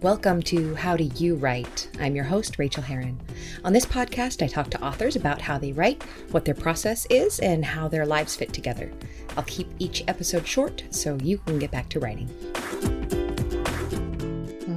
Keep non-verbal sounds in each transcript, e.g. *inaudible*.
Welcome to How Do You Write? I'm your host, Rachael Herron. On this podcast, I talk to authors about how they write, what their process is, and how their lives fit together. I'll keep each episode short so you can get back to writing.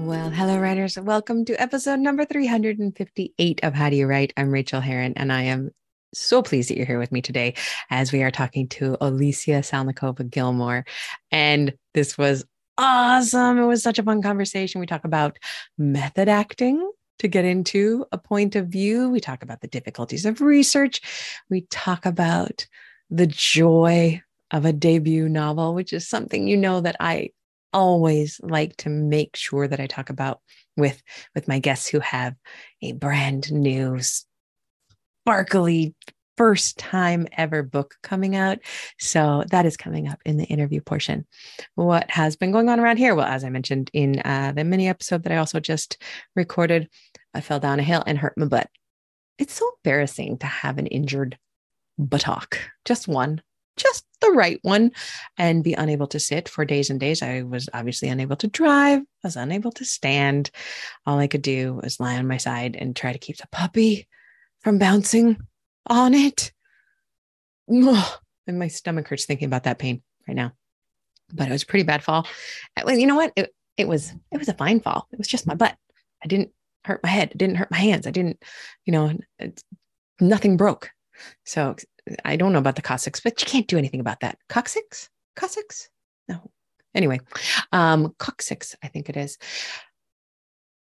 Well, hello, writers. Welcome to episode number 358 of How Do You Write? I'm Rachael Herron, and I am so pleased that you're here with me today as we are talking to Olesya Salnikova Gilmore. And this was awesome. It was such a fun conversation. We talk about method acting to get into a point of view. We talk about the difficulties of research. We talk about the joy of a debut novel, which is something you know that I always like to make sure that I talk about with with my guests who have a brand new sparkly first time ever book coming out. So that is coming up in the interview portion. What has been going on around here? Well, as I mentioned in uh, the mini episode that I also just recorded, I fell down a hill and hurt my butt. It's so embarrassing to have an injured buttock, just one, just the right one, and be unable to sit for days and days. I was obviously unable to drive, I was unable to stand. All I could do was lie on my side and try to keep the puppy from bouncing on it. and my stomach hurts thinking about that pain right now. But it was a pretty bad fall. Well, you know what? It, it was it was a fine fall. It was just my butt. I didn't hurt my head. It didn't hurt my hands. I didn't, you know, nothing broke. So I don't know about the coccyx, but you can't do anything about that. Coccyx? Coccyx? No. Anyway, um, coccyx, I think it is.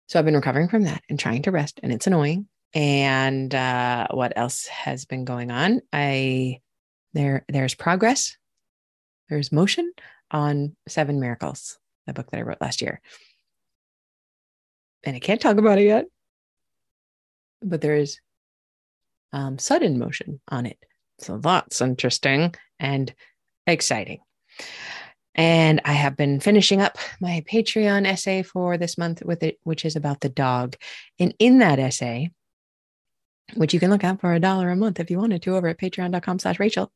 So I've been recovering from that and trying to rest, and it's annoying and uh, what else has been going on? I there there's progress. There's motion on Seven Miracles, the book that I wrote last year. And I can't talk about it yet, but there is um, sudden motion on it. So that's interesting and exciting. And I have been finishing up my Patreon essay for this month with it, which is about the dog. And in that essay, which you can look at for a dollar a month if you wanted to over at patreon.com slash rachael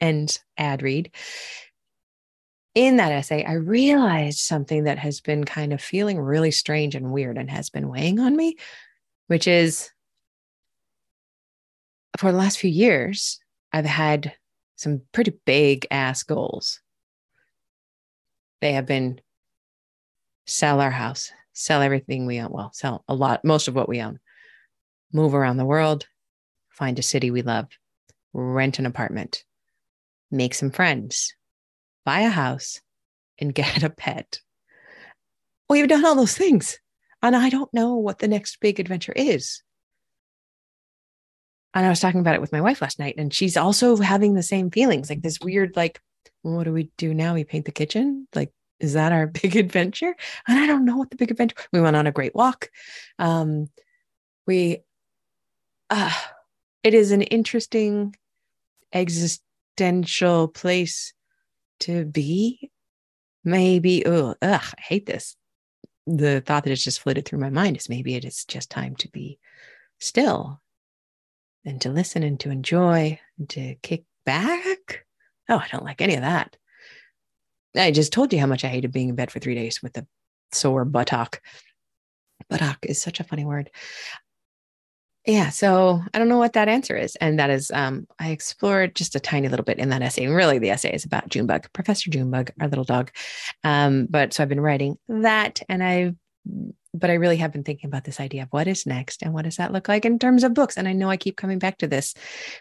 and ad read. In that essay, I realized something that has been kind of feeling really strange and weird and has been weighing on me, which is for the last few years, I've had some pretty big ass goals. They have been sell our house, sell everything we own. Well, sell a lot, most of what we own, move around the world, find a city we love, rent an apartment, make some friends, buy a house, and *laughs* get a pet. We've done all those things. And I don't know what the next big adventure is. And I was talking about it with my wife last night, and she's also having the same feelings like this weird, like, what do we do now? We paint the kitchen? Like, is that our *laughs* big adventure? And I don't know what the big adventure. We went on a great walk. Um, we uh, it is an interesting existential place to be. Maybe, oh, ugh, I hate this. The thought that has just flitted through my mind is maybe it is just time to be still and to listen and to enjoy and to kick back. Oh, I don't like any of that. I just told you how much I hated being in bed for three days with a sore buttock. Buttock is such a funny word yeah so i don't know what that answer is and that is um, i explored just a tiny little bit in that essay and really the essay is about junebug professor junebug our little dog um, but so i've been writing that and i but i really have been thinking about this idea of what is next and what does that look like in terms of books and i know i keep coming back to this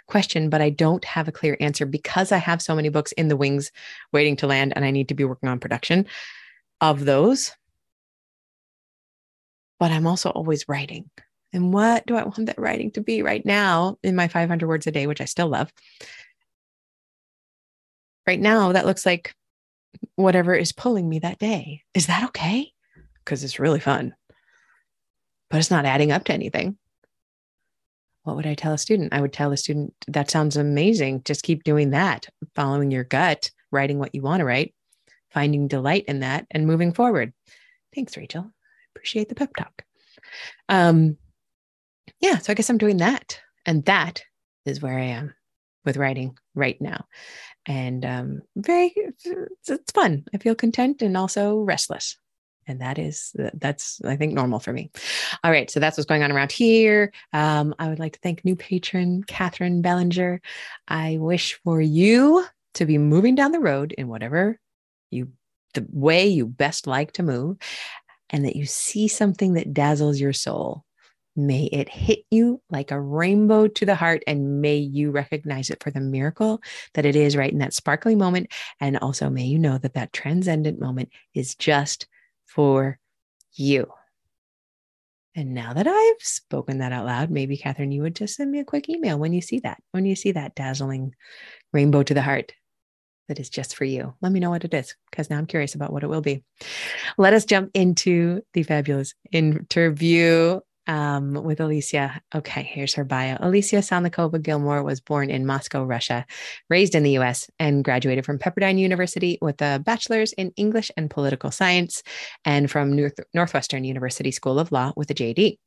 question but i don't have a clear answer because i have so many books in the wings waiting to land and i need to be working on production of those. But i'm also always writing and what do I want that writing to be right now in my 500 words a day, which I still love? Right now, that looks like whatever is pulling me that day. Is that okay? Because it's really fun, but it's not adding up to anything. What would I tell a student? I would tell a student that sounds amazing. Just keep doing that, following your gut, writing what you want to write, finding delight in that, and moving forward. Thanks, Rachael. I appreciate the pep talk. Um, yeah, so I guess I'm doing that. And that is where I am with writing right now. And um, very, it's, fun. I feel content and also restless. and that is that's i think normal for me all right so that's what's going on around here um, i would like to thank new patron catherine bellinger i wish for you to be moving down the road in whatever you the way you best like to move and that you see something that dazzles your soul May it hit you like a rainbow to the heart, and may you recognize it for the miracle that it is right in that sparkling moment. And also, may you know that that transcendent moment is just for you. And now that I've spoken that out loud, maybe Catherine, you would just send me a quick email when you see that, when you see that dazzling rainbow to the heart that is just for you. Let me know what it is, because now I'm curious about what it will be. Let us jump into the fabulous interview um, with Olesya. Okay, here's her bio. Olesya Salnikova Gilmore was born in Moscow, Russia, raised in the US, and graduated from Pepperdine University with a bachelor's in English and political science, and from North- Northwestern University School of Law with a JD.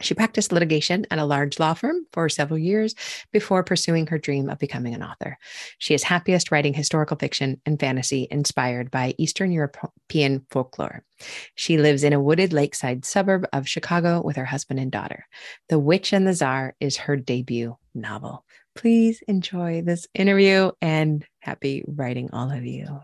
She practiced litigation at a large law firm for several years before pursuing her dream of becoming an author. She is happiest writing historical fiction and fantasy inspired by Eastern European folklore. She lives in a wooded lakeside suburb of Chicago with her husband and daughter. The Witch and the Tsar is her debut novel. Please enjoy this interview and happy writing, all of you.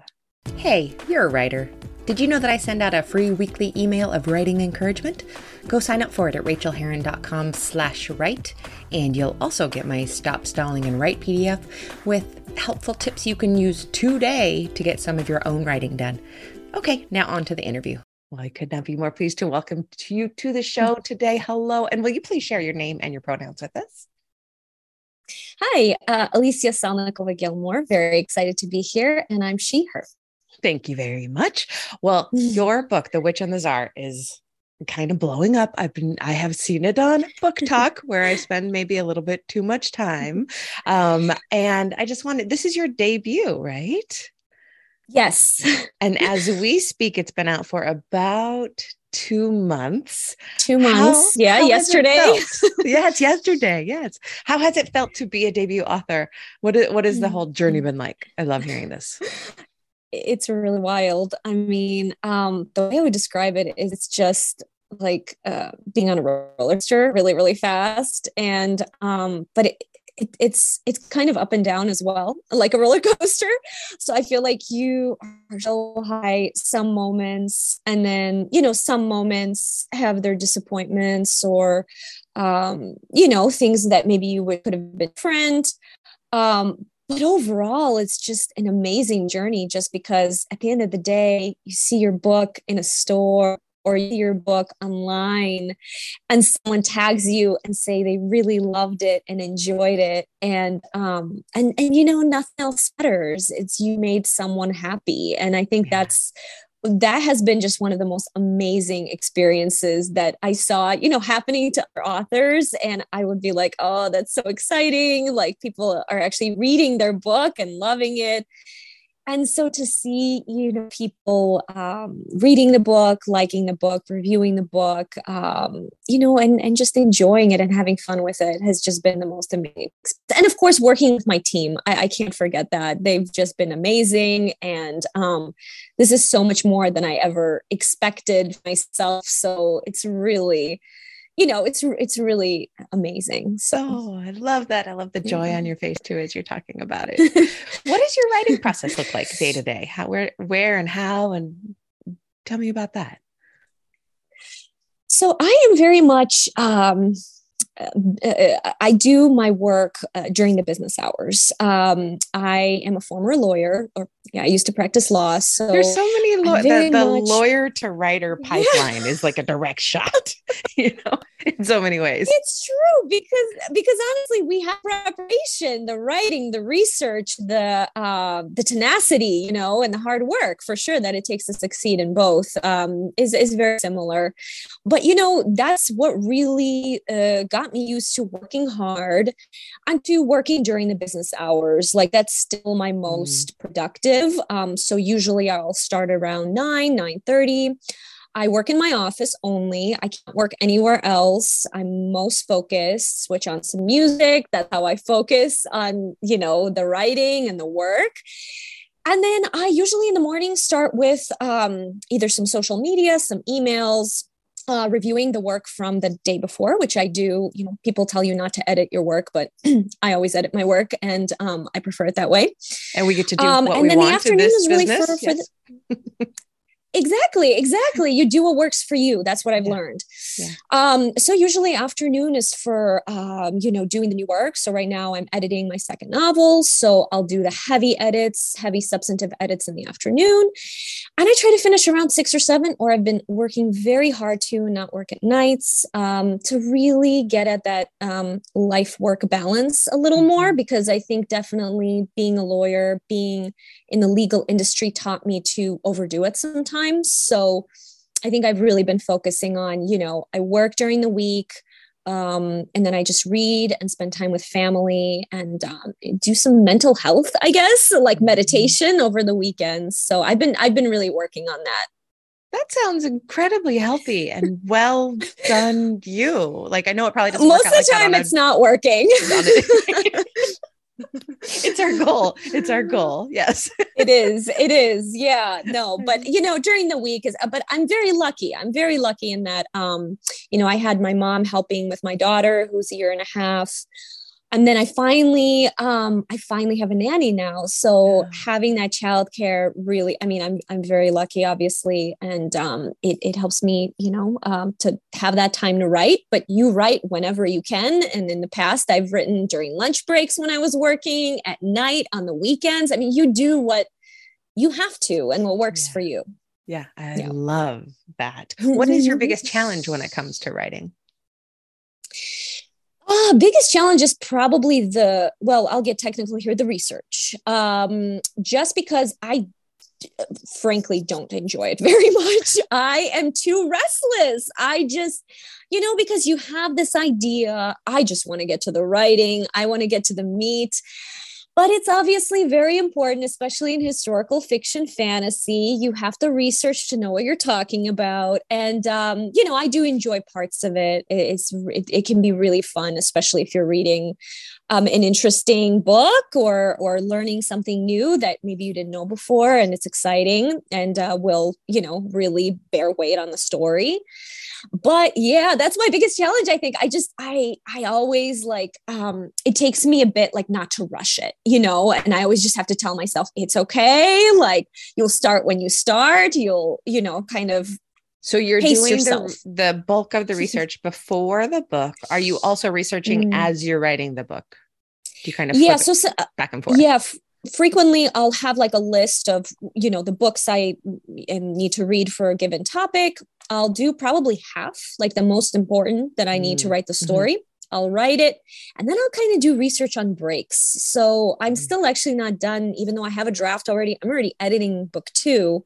Hey, you're a writer. Did you know that I send out a free weekly email of writing encouragement? Go sign up for it at rachaelherron.com slash write, and you'll also get my Stop Stalling and Write PDF with helpful tips you can use today to get some of your own writing done. Okay, now on to the interview. Well, I could not be more pleased to welcome to you to the show *laughs* today. Hello, and will you please share your name and your pronouns with us? Hi, uh, Olesya Salnikova Gilmore. Very excited to be here, and I'm she, her. Thank you very much. Well, mm. your book, The Witch and the Tsar, is kind of blowing up. I've been I have seen it on Book *laughs* Tok where I spend maybe a little bit too much time. Um, and I just wanted this is your debut, right? Yes. *laughs* and as we speak, it's been out for about two months. Two months. How, yeah, how yesterday. *laughs* yes, yesterday. Yes. How has it felt to be a debut author? What is, what has the whole journey mm. been like? I love hearing this it's really wild. I mean, um, the way I would describe it is it's just like uh, being on a roller coaster really, really fast. And, um, but it, it, it's it's kind of up and down as well, like a roller *laughs* coaster. So I feel like you are so high some moments, and then you know some moments have their disappointments or um, you know things that maybe you would could have been different. Um, but overall it's just an amazing journey just because at the end of the day you see your book in a store or your book online and someone tags you and say they really loved it and enjoyed it. And um and and you know nothing else matters. It's you made someone happy. And i think yeah. that's that has been just one of the most amazing experiences that I saw, you know, happening to authors. And I would be like, oh, that's so exciting. Like people are actually reading their book and loving it and so to see you know people um, reading the book liking the book reviewing the book um, you know and and just enjoying it and having fun with it has just been the most amazing and of course working with my team i, I can't forget that. They've just been amazing. And um, this is so much more than i ever expected myself. So it's really you know it's it's really amazing so. Oh i love that i love the joy yeah. on your face too as you're talking about it. *laughs* What does your writing process look like day to day? How where where and how and tell me about that. So i am very much um I do my work uh, during the business hours. Um, I am a former lawyer, or yeah, I used to practice law. So there's so many law- the, the much... lawyer to writer *laughs* pipeline yeah. is like a direct shot, *laughs* you know, in so many ways. It's true because because honestly, we have preparation, the writing, the research, the uh, the tenacity, you know, and the hard work for sure that it takes to succeed in both um, is is very similar. But you know, that's what really uh, got me used to working hard and to working during the business hours. Like that's still my most mm. productive um, so usually I'll start around 9, 9 30. I work in my office only. I can't work anywhere else. I'm most focused, switch on some music. That's how I focus on, you know, the writing and the work. and then I usually in the morning start with um, either some social media, some emails, uh, reviewing the work from the day before, which I do. You know, people tell you not to edit your work, but *clears throat* I always edit my work, and um, I prefer it that way. And we get to do um, what and we then want the afternoon is really business. for, for yes. the, *laughs* exactly exactly you do what works for you that's what i've yeah. learned yeah. um so usually afternoon is for um you know doing the new work so right now i'm editing my second novel so i'll do the heavy edits heavy substantive edits in the afternoon and i try to finish around six or seven or i've been working very hard to not work at nights um to really get at that um life work balance a little mm-hmm. more because i think definitely being a lawyer being in the legal industry taught me to overdo it sometimes. So I think I've really been focusing on, you know, I work during the week. Um, and then I just read and spend time with family and um, do some mental health, I guess, like mm-hmm. meditation over the weekends. So I've been I've been really working on that. That sounds incredibly healthy and well *laughs* done. You like I know it probably doesn't. Most of the like time, it's a, not working. *laughs* *laughs* it's our goal. It's our goal. Yes. it is. It is. Yeah. No, *laughs* but you know, during the week is but I'm very lucky. I'm very lucky in that um, you know, I had my mom helping with my daughter who's a year and a half and then I finally, um, I finally have a nanny now. So yeah. having that childcare really, I mean, I'm I'm very lucky, obviously, and um, it it helps me, you know, um, to have that time to write. But you write whenever you can. And in the past, I've written during lunch breaks when I was working, at night, on the weekends. I mean, you do what you have to, and what works yeah. for you. Yeah, I yeah. love that. *laughs* What is your biggest challenge when it comes to writing? Uh, biggest challenge is probably the well i'll get technical here the research. Um, just because i frankly don't enjoy it *laughs* very much. I am too restless. I just you know because you have this idea i just want to get to the writing i want to get to the meat but it's obviously very important, especially in historical fiction fantasy. You have to research to know what you're talking about. And, um, you know, I do enjoy parts of it. It's, it, it can be really fun, especially if you're reading um, an interesting book or, or learning something new that maybe you didn't know before. And it's exciting and uh, will, you know, really bear weight on the story but yeah that's my biggest challenge i think i just i i always like um it takes me a bit like not to rush it you know and i always just have to tell myself it's okay like you'll start when you start you'll you know kind of so you're doing the, the bulk of the *laughs* research before the book are you also researching mm. as you're writing the book do you kind of yeah so, so back and forth yeah f- frequently i'll have like a list of you know the books i need to read for a given topic i'll do probably half like the most important that i need mm. to write the mm-hmm. story mm-hmm. I'll write it and then i'll kind of do research on breaks so i'm mm. still actually not done even though i have a draft already i'm already editing book two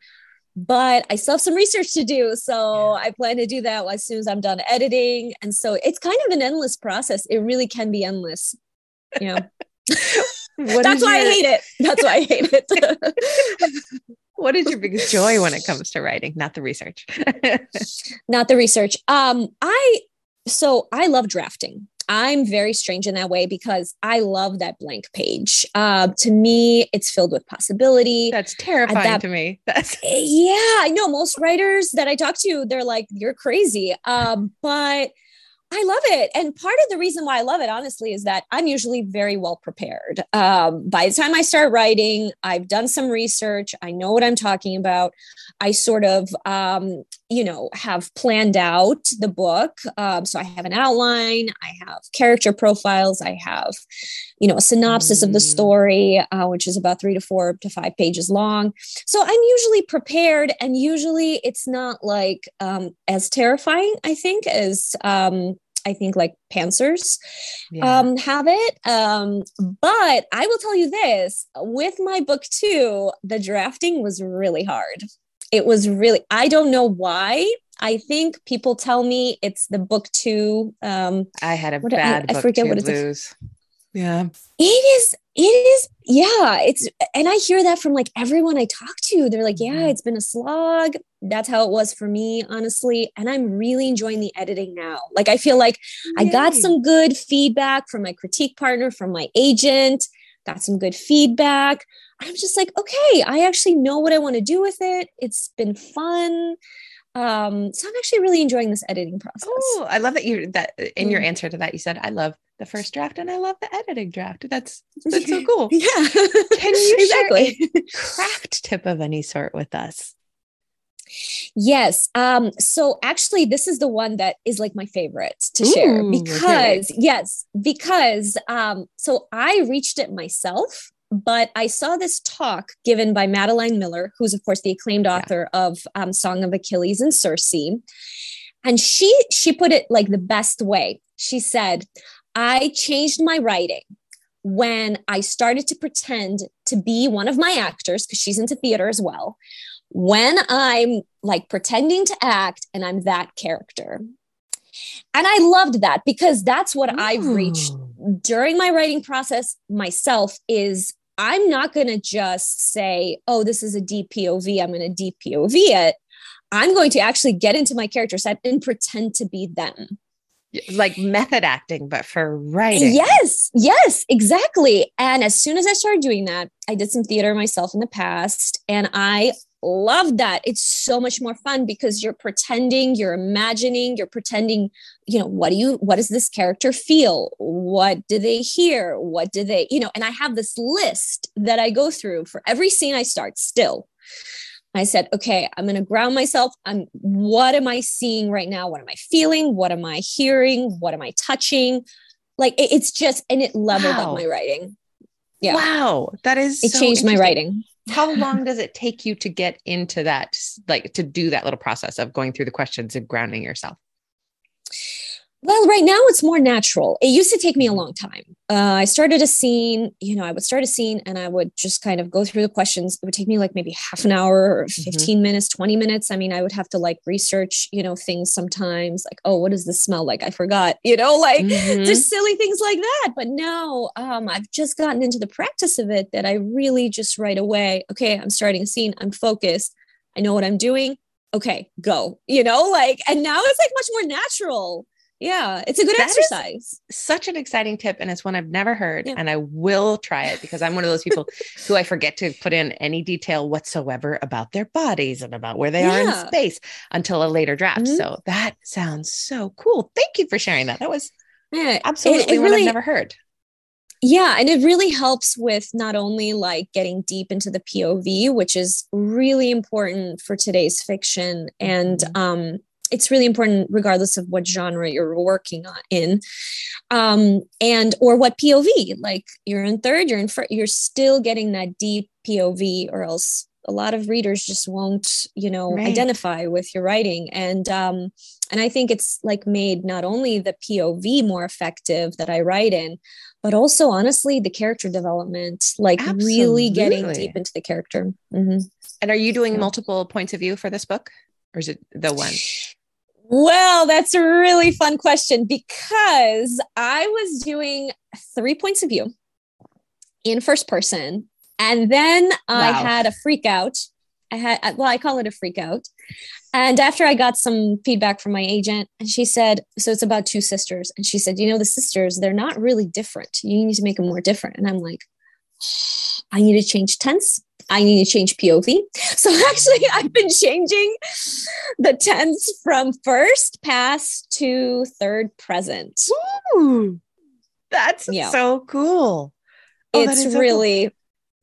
but I still have some research to do. So I plan to do that as soon as I'm done editing. And so it's kind of an endless process. It really can be endless. Yeah. *laughs* That's why your... I hate it. That's why I hate it. *laughs* what is your biggest joy when it comes to writing? Not the research. *laughs* Not the research. Um, I so I love drafting. I'm very strange in that way because I love that blank page. Uh, to me, it's filled with possibility. That's terrifying that, to me. *laughs* That's yeah, I know most writers that I talk to, they're like, "You're crazy." Um, but I love it. And part of the reason why I love it, honestly, is that I'm usually very well prepared. Um, by the time I start writing, I've done some research. I know what I'm talking about. I sort of, um, you know, have planned out the book. Um, so I have an outline, I have character profiles, I have, you know, a synopsis mm. of the mm. story, uh, which is about three to four to five pages long. So I'm usually prepared, and usually it's not like um, as terrifying, I think, as um, I think like pantsers yeah. um, have it. Um, but I will tell you this with my book two, the drafting was really hard. It was really, I don't know why. I think people tell me it's the book two. Um, I had a bad I, I forget what it is. Yeah. It is, it is, yeah. It's, and I hear that from like everyone I talk to. They're like, yeah, mm-hmm. it's been a slog. That's how it was for me, honestly. And I'm really enjoying the editing now. Like, I feel like Yay. I got some good feedback from my critique partner, from my agent got some good feedback. I'm just like, okay, I actually know what I want to do with it. It's been fun. Um, so I'm actually really enjoying this editing process. Oh, I love that you that in your mm. answer to that you said I love the first draft and I love the editing draft. That's *laughs* that's so cool. yeah. Can you *laughs* exactly. share a craft tip of any sort with us? Yes. Um, so actually, this is the one that is like my favorite to Ooh, share because, okay. yes, because um, so I reached it myself but I saw this talk given by Madeline Miller, who's of course the acclaimed author yeah. of um, Song of Achilles and Circe, and she she put it like the best way. She said, "I changed my writing when I started to pretend to be one of my actors because she's into theater as well. When I'm like pretending to act and I'm that character." And I loved that because that's what Ooh. I've reached during my writing process myself is I'm not going to just say, oh, this is a deep POV. I'm going to deep POV it. I'm going to actually get into my character set and pretend to be them. Like method acting, but for writing. Yes, yes, exactly. And as soon as I started doing that, I did some theater myself in the past and I love that. It's so much more fun because you're pretending, you're imagining, you're pretending, you know, what do you, what does this character feel? What do they hear? What do they, you know, and I have this list that I go through for every scene I start still. I said, okay, I'm going to ground myself. I'm, what am I seeing right now? What am I feeling? What am I hearing? What am I touching? Like it, it's just, and it leveled wow. up my writing. Yeah. Wow. That is, it so changed my writing how *laughs* long does it take you to get into that like to do that little process of going through the questions and grounding yourself well, right now it's more natural. It used to take me a long time. Uh, I started a scene, you know, I would start a scene and I would just kind of go through the questions. It would take me like maybe half an hour or mm-hmm. 15 mm-hmm. minutes, 20 minutes. I mean, I would have to like research, you know, things sometimes like, oh, what does this smell like? I forgot, *laughs* you know, like mm-hmm. just silly things like that. But now um, I've just gotten into the practice of it that I really just right away, okay, I'm starting a scene, I'm focused, I know what I'm doing. Okay, go, you know, like, and now it's like much more natural yeah it's a good that exercise such an exciting tip and it's one i've never heard yeah. and i will try it because i'm one of those people *laughs* who i forget to put in any detail whatsoever about their bodies and about where they yeah. are in space until a later draft mm-hmm. so that sounds so cool thank you for sharing that that was yeah, absolutely it, it really, i've never heard yeah and it really helps with not only like getting deep into the pov which is really important for today's fiction and mm-hmm. um it's really important regardless of what genre you're working on in um, and or what pov like you're in third you're in first you're still getting that deep pov or else a lot of readers just won't you know right. identify with your writing and um and i think it's like made not only the pov more effective that i write in but also honestly the character development like Absolutely. really getting deep into the character mm-hmm. and are you doing multiple points of view for this book or is it the one well, that's a really fun question because I was doing three points of view in first person. And then wow. I had a freak out. I had, uh, well, I call it a freak out. And after I got some feedback from my agent, and she said, So it's about two sisters. And she said, You know, the sisters, they're not really different. You need to make them more different. And I'm like, I need to change tense. I need to change POV. So *laughs* actually, I've been changing the tense from first past to third present. Ooh, that's yeah. so cool. Oh, it's so really, cool.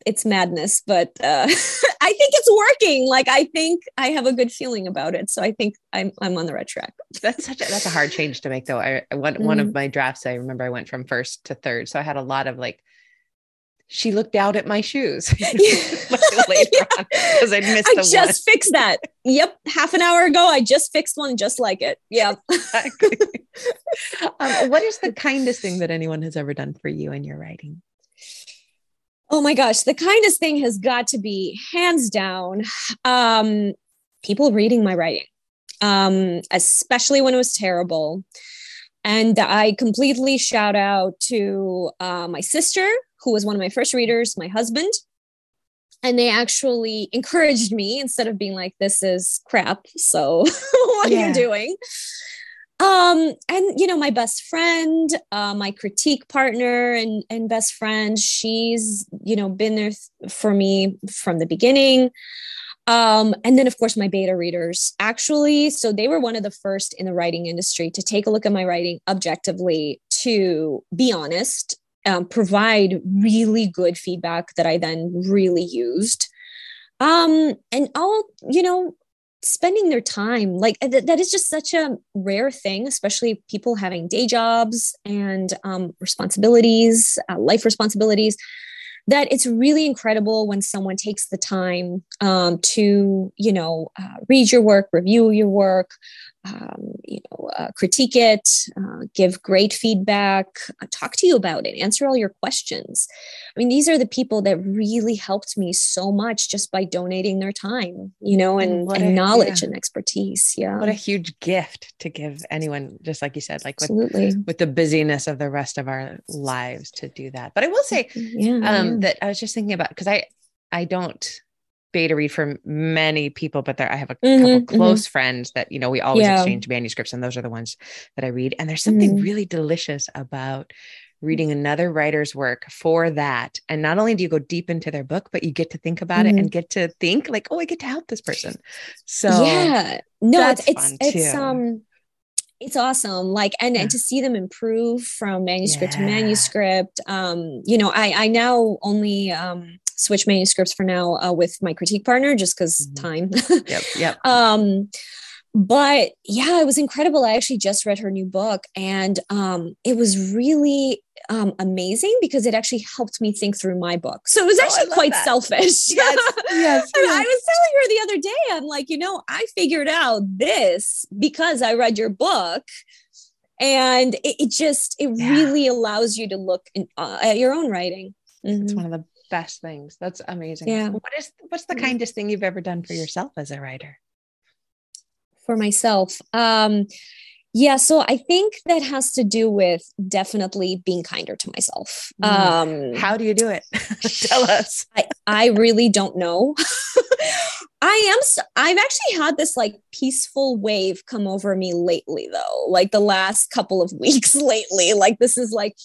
it's madness, but uh, *laughs* I think it's working. Like I think I have a good feeling about it. So I think I'm I'm on the right track. That's such a, that's a hard change to make, though. I one mm-hmm. one of mm-hmm. my drafts, I remember I went from first to third, so I had a lot of like she looked down at my shoes *laughs* later on *laughs* because I missed. I just one. fixed that. Yep, half an hour ago, I just fixed one just like it. Yeah. *laughs* exactly. um, what is the kindest thing that anyone has ever done for you in your writing? Oh my gosh, the kindest thing has got to be hands down. Um, people reading my writing, um, especially when it was terrible. And I completely shout out to uh, my sister, who was one of my first readers, my husband. And they actually encouraged me instead of being like, this is crap. So *laughs* what yeah. are you doing? um and you know my best friend uh, my critique partner and and best friend she's you know been there th- for me from the beginning um and then of course my beta readers actually so they were one of the first in the writing industry to take a look at my writing objectively to be honest um, provide really good feedback that i then really used. Um and all you know spending their time like th- that is just such a rare thing especially people having day jobs and um, responsibilities uh, life responsibilities that it's really incredible when someone takes the time um, to you know uh, read your work review your work um, you know, uh, critique it, uh, give great feedback, uh, talk to you about it, answer all your questions. I mean, these are the people that really helped me so much just by donating their time, you know, and, and a, knowledge yeah. and expertise. Yeah. What a huge gift to give anyone, just like you said, like Absolutely. with, with the busyness of the rest of our lives to do that. But I will say yeah, um, yeah. that I was just thinking about, because I, I don't beta read for many people, but there I have a mm-hmm, couple mm-hmm. close mm-hmm. friends that you know we always yeah. exchange manuscripts, and those are the ones that I read. And there's something mm-hmm. really delicious about reading another writer's work for that. And not only do you go deep into their book, but you get to think about mm-hmm. it and get to think like, oh, I get to help this person. So yeah, no, it's it's it's um it's awesome like and, yeah. and to see them improve from manuscript yeah. to manuscript um you know i i now only um switch manuscripts for now uh, with my critique partner just because mm-hmm. time. yep. Yep. *laughs* um, but yeah, it was incredible. I actually just read her new book and um, it was really um, amazing because it actually helped me think through my book. So it was oh, actually oh, quite that. selfish. Yes. *laughs* yes, yes. I was telling her the other day, I'm like, you know, I figured out this because I read your book and it, it just it yeah. really allows you to look in, uh, at your own writing mm-hmm. it's one of the best things. That's amazing. Yeah. What is what's the kindest thing you've ever done for yourself as a writer? For myself. Um yeah, so I think that has to do with definitely being kinder to myself. Mm. Um, How do you do it? *laughs* Tell *sighs* us. I, I really don't know. *laughs* I am, I've actually had this like peaceful wave come over me lately, though, like the last couple of *laughs* weeks lately. Like, this is like,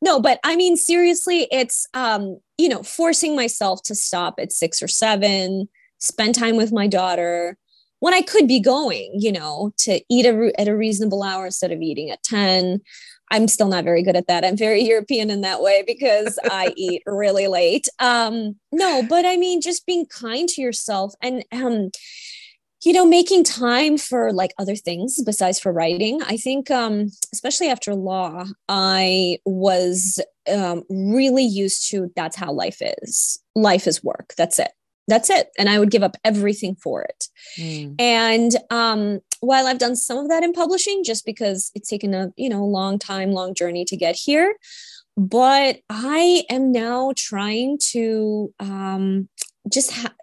no, but I mean, seriously, it's, um, you know, forcing myself to stop at six or seven, spend time with my daughter, when I could be going, you know, to eat a, at a reasonable hour instead of eating at 10. I'm still not very good at that. I'm very *laughs* European in that way because I *laughs* eat really late. Um, no, but I mean, just being kind to yourself and, um, you know, making time for like other things besides for writing. I think, um, especially after law, I was um, really used to that's how life is. Life is work. That's it that's it and i would give up everything for it mm. and um, while i've done some of that in publishing just because it's taken a you know long time long journey to get here but i am now trying to um, just ha-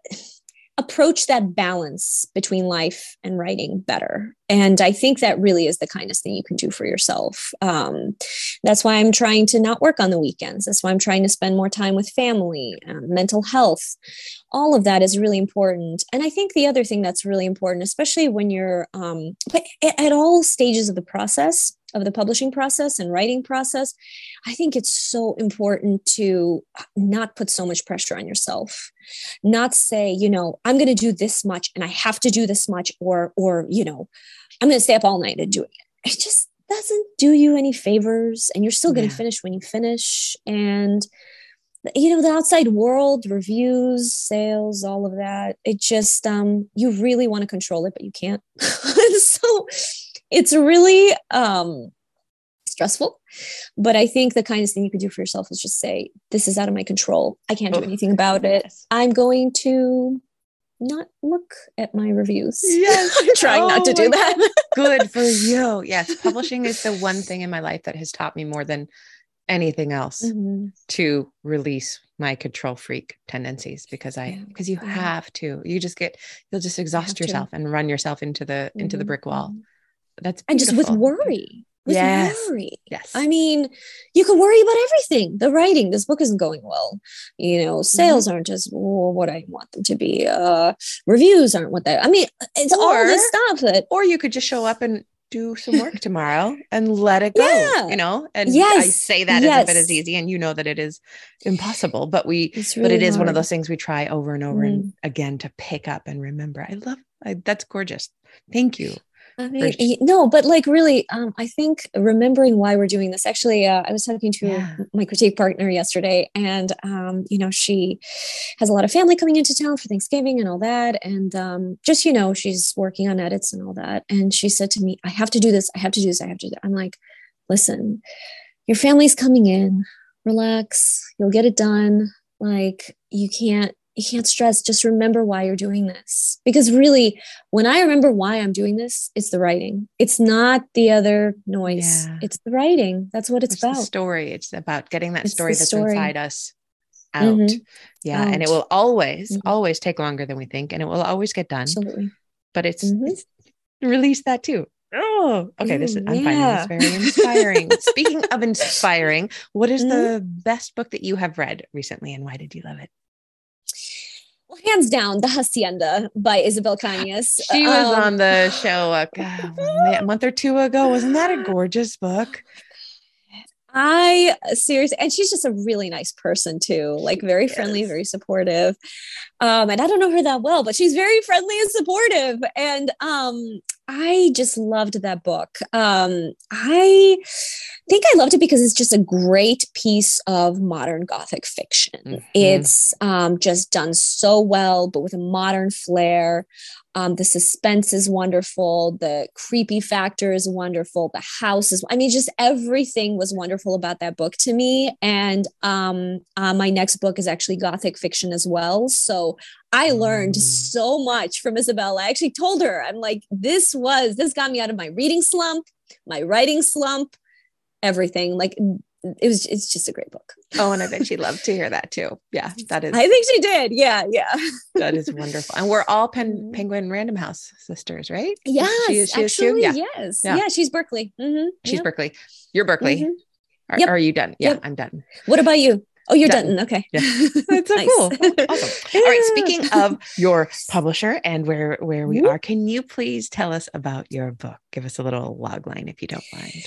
approach that balance between life and writing better. And I think that really is the kindest thing you can do for yourself. Um, that's why I'm trying to not work on the weekends. That's why I'm trying to spend more time with family, uh, mental health. All of that is really important. And I think the other thing that's really important, especially when you're, um, but at all stages of the process, of the publishing process and writing process, I think it's so important to not put so much pressure on yourself. Not say, you know, I'm going to do this much and I have to do this much or or you know, I'm going to stay up all night and do it. It just doesn't do you any favors and you're still going to yeah. finish when you finish and you know the outside world reviews sales all of that it just um you really want to control it but you can't *laughs* so it's really um, stressful. But I think the kindest thing you could do for yourself is just say, This is out of my control. I can't do oh, anything about it. I'm going to not look at my reviews. Yes. *laughs* I'm trying oh not to oh do that. Good for *laughs* you. Yes. Publishing is the one thing in my life that has taught me more than anything else mm-hmm. to release my control freak tendencies because I because you have to. You just get you'll just exhaust you yourself to. and run yourself into the mm-hmm. into the mm-hmm. brick wall. That's beautiful. and just with worry with yes. worry. Yes. I mean, you can worry about everything. The writing, this book isn't going well. You know, sales mm-hmm. aren't just what I want them to be. Uh, reviews aren't what they. I mean, it's or, all this stuff that. Or you could just show up and do some work *laughs* tomorrow and let it go Yeah. you know and Yes. i say that as if it Yes. is easy and you know that it is impossible but we It's but it really is one of those things we try over and over Mm. and again to pick up and remember i love I, that's gorgeous thank you I mean, no, but like really, um, I think remembering why we're doing this. Actually, uh, I was talking to Yeah. my critique partner yesterday, and um, you know, she has a lot of family coming into town for Thanksgiving and all that, and um, just you know, she's working on edits and all that. And she said to me, "I have to do this. I have to do this. I have to." do that." I'm like, "Listen, your family's coming in. Relax. You'll get it done. Like you can't." You can't stress. Just remember why you're doing this. Because really, when I remember why I'm doing this, it's the writing. It's not the other noise. Yeah. It's the writing. That's what it's, it's the about. story it's about getting that story that's story. inside us out Mhm. yeah and it will always Mhm. always take longer than we think and it will always get done Absolutely. but it's, Mhm. it's release that too oh okay this is i'm finding this very inspiring *laughs* speaking of inspiring what is the best book that you have read recently and why did you love it hands down, The Hacienda by Isabel Cañas. she was Um, on the show a, a month or two ago wasn't that a gorgeous book I seriously, and she's just a really nice person too, like very friendly, Yes. very supportive. Um, and I don't know her that well, but she's very friendly and supportive. And um, I just loved that book. Um, I think I loved it because it's just a great piece of modern Gothic fiction. Mhm. It's um, just done so well, but with a modern flair. Um, the suspense is wonderful. The creepy factor is wonderful. The house is, I mean, just everything was wonderful about that book to me. And um, uh, my next book is actually Gothic fiction as well. So I learned so much from Isabel. I actually told her, I'm like, this was, this got me out of my reading slump, my writing slump, everything. Like, it was, it's just a great book. oh and i bet she'd love to hear that too yeah that is I think she did. Yeah. Yeah. that is wonderful and we're all pen, Mhm. penguin random house sisters right Yes. she, is- she is actually, yeah yes. Yeah. Yeah. She's Berkeley. Mm-hmm. she's berkeley you're berkeley Mhm. Are, Yep. are you done yeah Yep. i'm done What about you? Oh, you're Done. Okay. Yeah. *laughs* That's so Nice. cool. *laughs* Awesome. All right. *laughs* Speaking of your publisher and where where we are, can you please tell us about your book? Give us a little log line if you don't mind.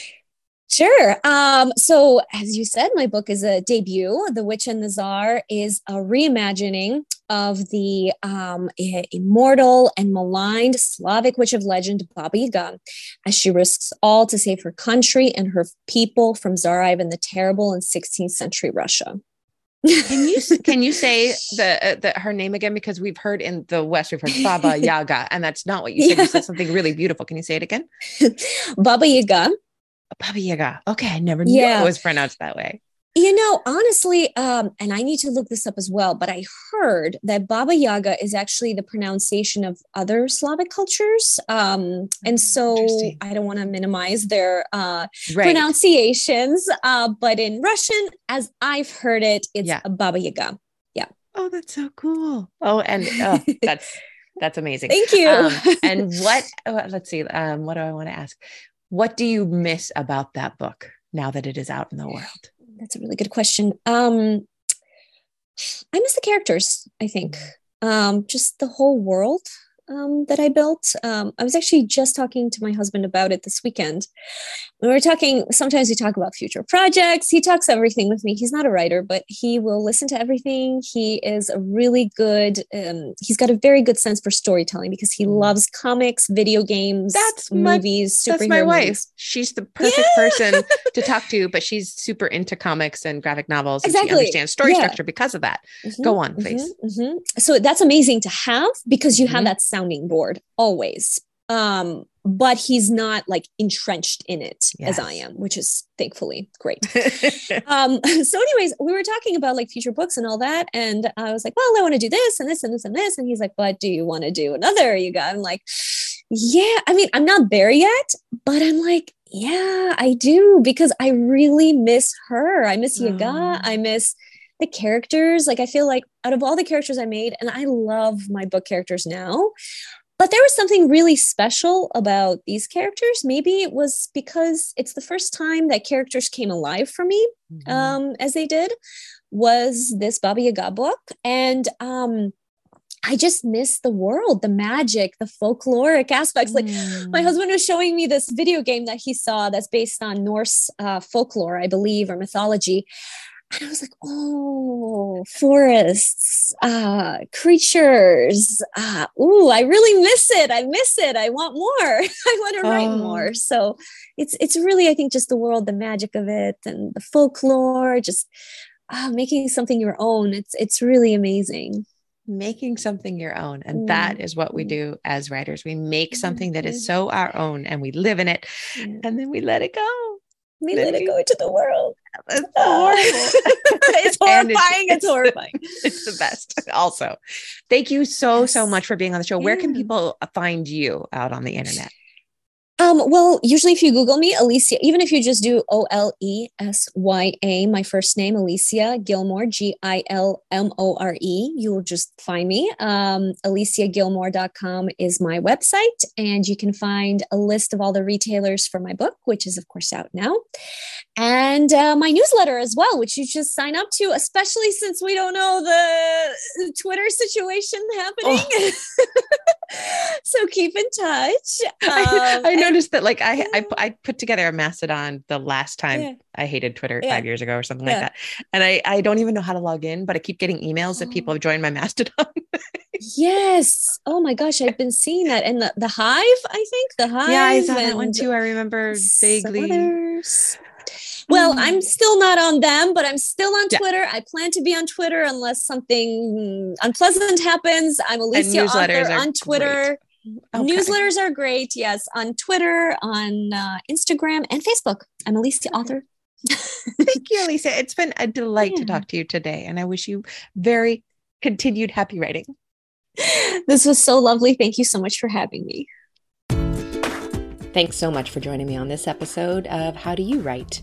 Sure. Um, so, as you said, my book is a debut. The Witch and the Tsar is a reimagining of the um, immortal and maligned Slavic witch of legend, Baba Yaga, as she risks all to save her country and her people from Tsar Ivan the Terrible in 16th century Russia. Can you can you say *laughs* the uh, the her name again? Because we've heard in the West we've heard *laughs* Baba Yaga, and that's not what you said. Yeah. You said something really beautiful. Can you say it again? *laughs* Baba Yaga Baba Yaga. Okay, I never knew it was pronounced that way. You know, honestly, um, and I need to look this up as well, but I heard that Baba Yaga is actually the pronunciation of other Slavic cultures. Um, and so I don't want to minimize their uh, Right. pronunciations, uh, but in Russian, as I've heard it, it's Yeah. Baba Yaga. Yeah. Oh, that's so cool. Oh, and oh, *laughs* that's that's amazing. Thank you. Um, and *laughs* what oh, let's see um, what do i want to ask what do you miss about that book now that it is out in the world That's a really good question. Um, I miss the characters, I think. Um, just the whole world um, that I built. Um, I was actually just talking to my husband about it this weekend. We were talking, sometimes we talk about future projects. He talks everything with me. He's not a writer, but he will listen to everything. He is a really good, um, he's got a very good sense for storytelling because he Mm. loves comics, video games, That's my- movies, superhero that's my wife movies. she's the perfect person *laughs* to talk to but she's super into comics and graphic novels and she Exactly. understands story Yeah. structure because of that Mhm, Go on, mhm, please. mhm. So that's amazing to have because you have that sounding board always. Um, but he's not like entrenched in it as I am, which is thankfully great. *laughs* um, *laughs* so, anyways, we were talking about like future books and all that, and I was like, "Well, I want to do this and this and this and this," and he's like, "But do you want to do another?" You got? I'm like, "Yeah." I mean, I'm not there yet, but I'm like, "Yeah, I do," because I really miss her. I miss Yaga. Aw. I miss the characters. Like, I feel like out of all the characters I made, and I love my book characters now. But there was something really special about these characters. Maybe it was because it's the first time that characters came alive for me Mhm. um, as they did was this Baba Yaga book. And um, I just miss the world, the magic, the folkloric aspects. Like mm. my husband was showing me this video game that he saw that's based on Norse uh, folklore, I believe, or mythology. And I was like, oh, forests, uh, creatures. Uh, ooh, I really miss it. I miss it. I want more. *laughs* I want to write oh. more. So it's it's really, I think, just the world, the magic of it, and the folklore, just uh, making something your own. It's it's really amazing making something your own. And mm. that is what we do as writers. We make something that is so our own and we live in it and then we let it go. We let it go into the world. *laughs* It's ah. horrible. *laughs* it's horrifying. It's, it's, *laughs* horrifying. It's the best. Also, thank you so, so much for being on the show. Yeah. Where can people find you out on the internet? Um, well, usually if you Google me, Olesya, even if you just do O L E S Y A, my first name, Olesya Gilmore, G I L M O R E, you will just find me. Um, OlesyaGilmore.com is my website, and you can find a list of all the retailers for my book, which is, of course, out now, and uh, my newsletter as well, which you just sign up to, especially since we don't know the Twitter situation happening. Oh. *laughs* so keep in touch. *laughs* Um, I, I, noticed that, like, I, I, I put together a Mastodon the last time yeah. I hated Twitter yeah. five years ago or something yeah. like that, and I I don't even know how to log in, but I keep getting emails that people have joined my Mastodon. yes. Oh my gosh, I've been seeing that, and the the Hive. I think the Hive. Yeah, I saw that one too. I remember vaguely. Others. Well, mm. I'm still not on them, but I'm still on yeah. Twitter. I plan to be on Twitter unless something unpleasant happens. I'm Olesya Author on Twitter. Okay. Newsletters are great. Yes, on Twitter, on uh, Instagram, and Facebook. I'm Olesya Author. *laughs* Thank you, Olesya. It's been a delight yeah. to talk to you today, and I wish you very continued happy writing. This was so lovely. Thank you so much for having me. Thanks so much for joining me on this episode of How Do You Write?